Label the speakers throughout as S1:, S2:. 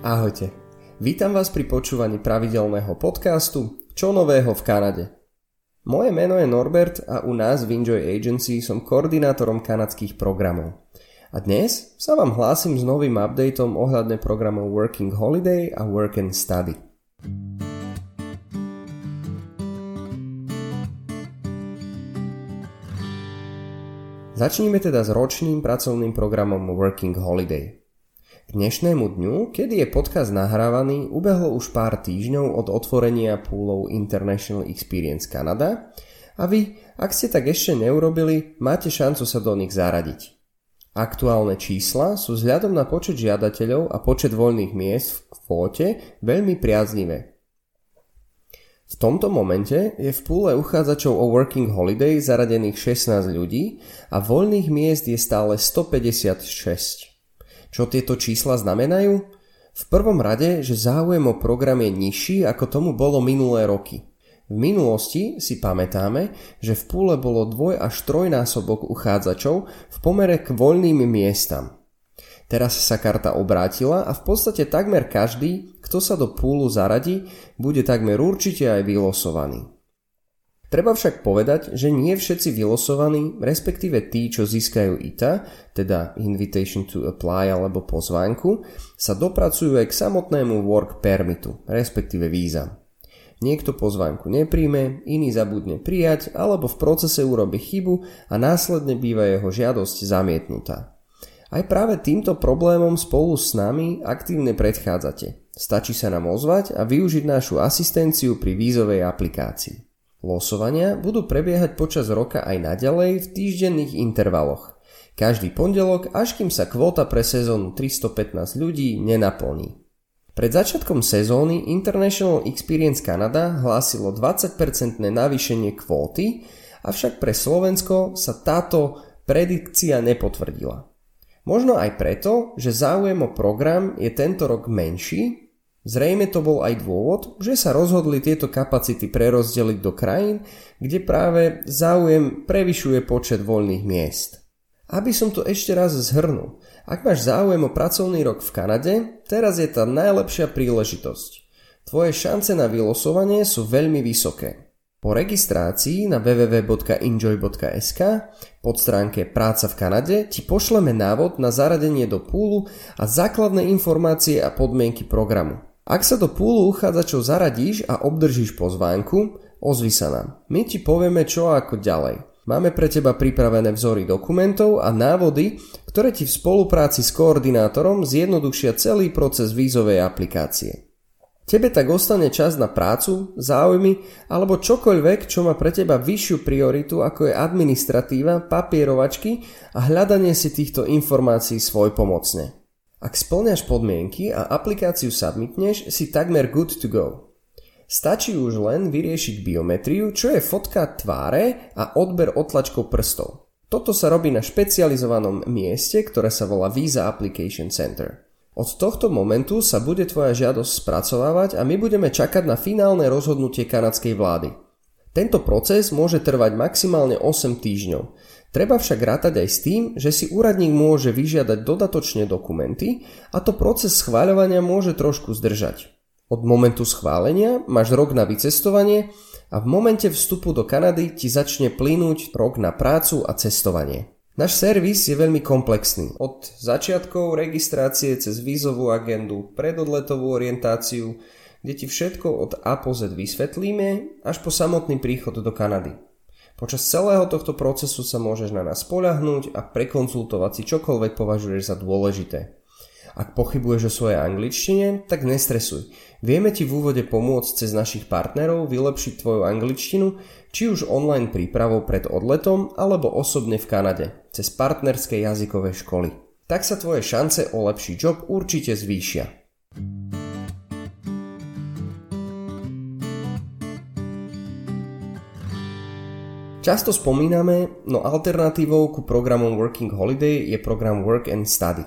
S1: Ahojte. Vítam vás pri počúvaní pravidelného podcastu Čo nového v Kanade. Moje meno je Norbert a u nás v Enjoy Agency som koordinátorom kanadských programov. A dnes sa vám hlásim s novým updateom ohľadne programov Working Holiday a Work and Study. Začníme teda s ročným pracovným programom Working Holiday. K dnešnému dňu, kedy je podcast nahrávaný, ubehlo už pár týždňov od otvorenia púlov International Experience Canada a vy, ak ste tak ešte neurobili, máte šancu sa do nich zaradiť. Aktuálne čísla sú vzhľadom na počet žiadateľov a počet voľných miest v kvóte veľmi priaznivé. V tomto momente je v púle uchádzačov o Working Holiday zaradených 16 ľudí a voľných miest je stále 156. Čo tieto čísla znamenajú? V prvom rade, že záujem o program je nižší ako tomu bolo minulé roky. V minulosti si pamätáme, že v púle bolo dvoj až trojnásobok uchádzačov v pomere k voľným miestam. Teraz sa karta obrátila a v podstate takmer každý, kto sa do púlu zaradí, bude takmer určite aj vylosovaný. Treba však povedať, že nie všetci vylosovaní, respektíve tí, čo získajú ITA, teda Invitation to Apply alebo pozvánku, sa dopracujú aj k samotnému Work Permitu, respektíve víza. Niekto pozvánku nepríjme, iný zabudne prijať alebo v procese urobi chybu a následne býva jeho žiadosť zamietnutá. Aj práve týmto problémom spolu s nami aktívne predchádzate. Stačí sa nám ozvať a využiť našu asistenciu pri vízovej aplikácii. Losovania budú prebiehať počas roka aj naďalej v týždenných intervaloch. Každý pondelok, až kým sa kvóta pre sezónu 315 ľudí nenaplní. Pred začiatkom sezóny International Experience Canada hlásilo 20% navýšenie kvóty, avšak pre Slovensko sa táto predikcia nepotvrdila. Možno aj preto, že záujem o program je tento rok menší Zrejme to bol aj dôvod, že sa rozhodli tieto kapacity prerozdeliť do krajín, kde práve záujem prevyšuje počet voľných miest. Aby som to ešte raz zhrnul, ak máš záujem o pracovný rok v Kanade, teraz je tá najlepšia príležitosť. Tvoje šance na vylosovanie sú veľmi vysoké. Po registrácii na www.enjoy.sk pod stránke Práca v Kanade ti pošleme návod na zaradenie do púlu a základné informácie a podmienky programu. Ak sa do púlu uchádzačov zaradíš a obdržíš pozvánku, ozvi sa nám. My ti povieme čo ako ďalej. Máme pre teba pripravené vzory dokumentov a návody, ktoré ti v spolupráci s koordinátorom zjednodušia celý proces vízovej aplikácie. Tebe tak ostane čas na prácu, záujmy alebo čokoľvek, čo má pre teba vyššiu prioritu ako je administratíva, papierovačky a hľadanie si týchto informácií svoj pomocne. Ak splňaš podmienky a aplikáciu submitneš, si takmer good to go. Stačí už len vyriešiť biometriu, čo je fotka tváre a odber otlačkov prstov. Toto sa robí na špecializovanom mieste, ktoré sa volá Visa Application Center. Od tohto momentu sa bude tvoja žiadosť spracovávať a my budeme čakať na finálne rozhodnutie kanadskej vlády. Tento proces môže trvať maximálne 8 týždňov. Treba však rátať aj s tým, že si úradník môže vyžiadať dodatočne dokumenty a to proces schváľovania môže trošku zdržať. Od momentu schválenia máš rok na vycestovanie a v momente vstupu do Kanady ti začne plynúť rok na prácu a cestovanie. Náš servis je veľmi komplexný. Od začiatkov registrácie cez vízovú agendu, predodletovú orientáciu, kde ti všetko od A po Z vysvetlíme, až po samotný príchod do Kanady. Počas celého tohto procesu sa môžeš na nás spoľahnúť a prekonzultovať si čokoľvek považuješ za dôležité. Ak pochybuješ o svojej angličtine, tak nestresuj. Vieme ti v úvode pomôcť cez našich partnerov vylepšiť tvoju angličtinu, či už online prípravou pred odletom, alebo osobne v Kanade, cez partnerské jazykové školy. Tak sa tvoje šance o lepší job určite zvýšia. Často spomíname, no alternatívou ku programom Working Holiday je program Work and Study.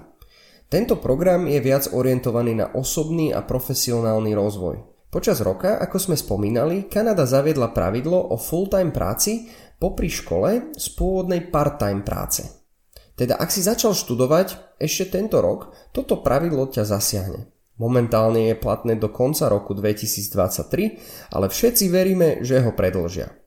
S1: Tento program je viac orientovaný na osobný a profesionálny rozvoj. Počas roka, ako sme spomínali, Kanada zaviedla pravidlo o full-time práci popri škole z pôvodnej part-time práce. Teda ak si začal študovať ešte tento rok, toto pravidlo ťa zasiahne. Momentálne je platné do konca roku 2023, ale všetci veríme, že ho predlžia.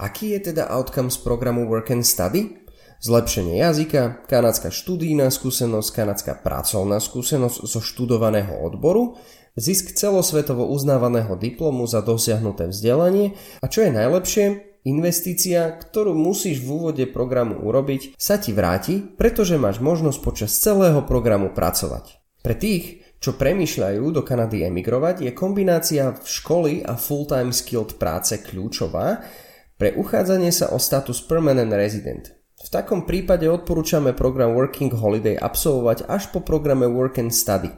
S1: Aký je teda outcome z programu Work and Study? Zlepšenie jazyka, kanadská študijná skúsenosť, kanadská pracovná skúsenosť zo študovaného odboru, zisk celosvetovo uznávaného diplomu za dosiahnuté vzdelanie a čo je najlepšie, investícia, ktorú musíš v úvode programu urobiť, sa ti vráti, pretože máš možnosť počas celého programu pracovať. Pre tých, čo premýšľajú do Kanady emigrovať, je kombinácia v školy a full-time skilled práce kľúčová pre uchádzanie sa o status permanent resident. V takom prípade odporúčame program Working Holiday absolvovať až po programe Work and Study.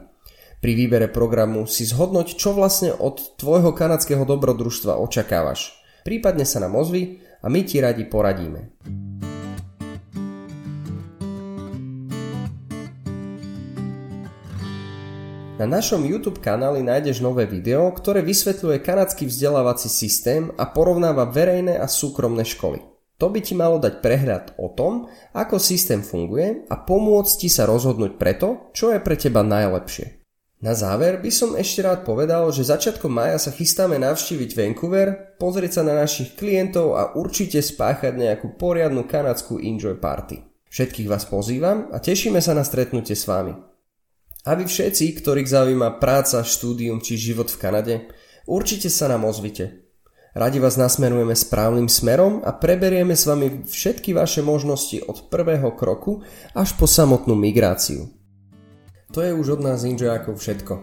S1: Pri výbere programu si zhodnoť, čo vlastne od tvojho kanadského dobrodružstva očakávaš. Prípadne sa nám ozvi a my ti radi poradíme. Na našom YouTube kanáli nájdeš nové video, ktoré vysvetľuje kanadský vzdelávací systém a porovnáva verejné a súkromné školy. To by ti malo dať prehľad o tom, ako systém funguje a pomôcť ti sa rozhodnúť preto, čo je pre teba najlepšie. Na záver by som ešte rád povedal, že začiatkom maja sa chystáme navštíviť Vancouver, pozrieť sa na našich klientov a určite spáchať nejakú poriadnu kanadskú enjoy party. Všetkých vás pozývam a tešíme sa na stretnutie s vami. A vy všetci, ktorých zaujíma práca, štúdium či život v Kanade, určite sa nám ozvite. Radi vás nasmerujeme správnym smerom a preberieme s vami všetky vaše možnosti od prvého kroku až po samotnú migráciu. To je už od nás Inžojakov všetko.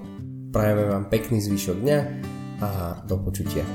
S1: Prajeme vám pekný zvyšok dňa a do počutia.